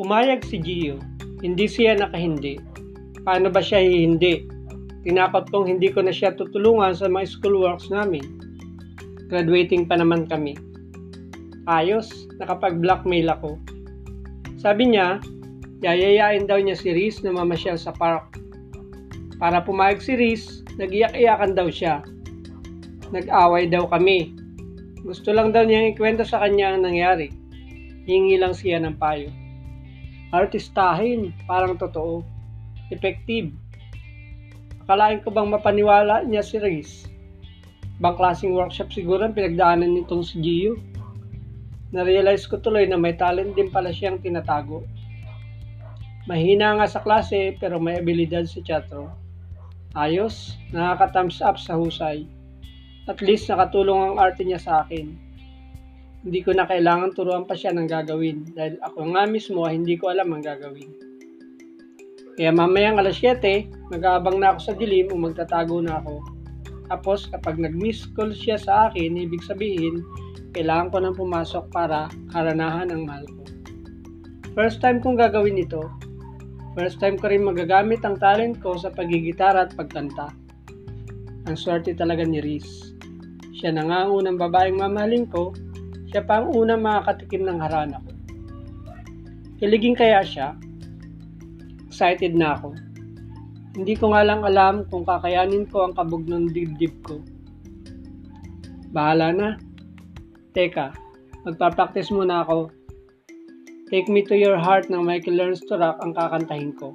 Pumayag si Gio. Hindi siya nakahindi. Paano ba siya hindi? Tinakot kong hindi ko na siya tutulungan sa mga schoolworks namin. Graduating pa naman kami. Ayos, nakapag-blackmail ako. Sabi niya, yayayain daw niya si Riz na mamasyal sa park. Para pumayag si Riz, nag-iyak-iyakan daw siya. Nag-away daw kami. Gusto lang daw niyang ikwento sa kanya ang nangyari. Hingi lang siya ng payo. Artistahin, parang totoo. Effective. Akalain ko bang mapaniwala niya si Riz? Bang klaseng workshop siguro ang pinagdaanan nitong si Gio? Na-realize ko tuloy na may talent din pala siyang tinatago. Mahina nga sa klase pero may abilidad sa teatro. Ayos, nakaka-thumbs up sa husay. At least nakatulong ang arte niya sa akin. Hindi ko na kailangan turuan pa siya ng gagawin dahil ako nga mismo ay hindi ko alam ang gagawin. Kaya mamayang alas 7, mag-aabang na ako sa dilim o magtatago na ako. Tapos kapag nag-miss call siya sa akin, ibig sabihin, kailangan ko nang pumasok para karanahan ang mahal ko. First time kong gagawin ito, First time ko rin magagamit ang talent ko sa pagigitara at pagkanta. Ang swerte talaga ni Riz. Siya na nga ang unang babaeng mamahalin ko, siya pa ang unang makakatikim ng harana ko. Kiligin kaya siya? Excited na ako. Hindi ko nga lang alam kung kakayanin ko ang kabog ng dibdib ko. Bahala na. Teka, magpa-practice muna ako Take Me to Your Heart ng Michael Learns to Rock ang kakantahin ko.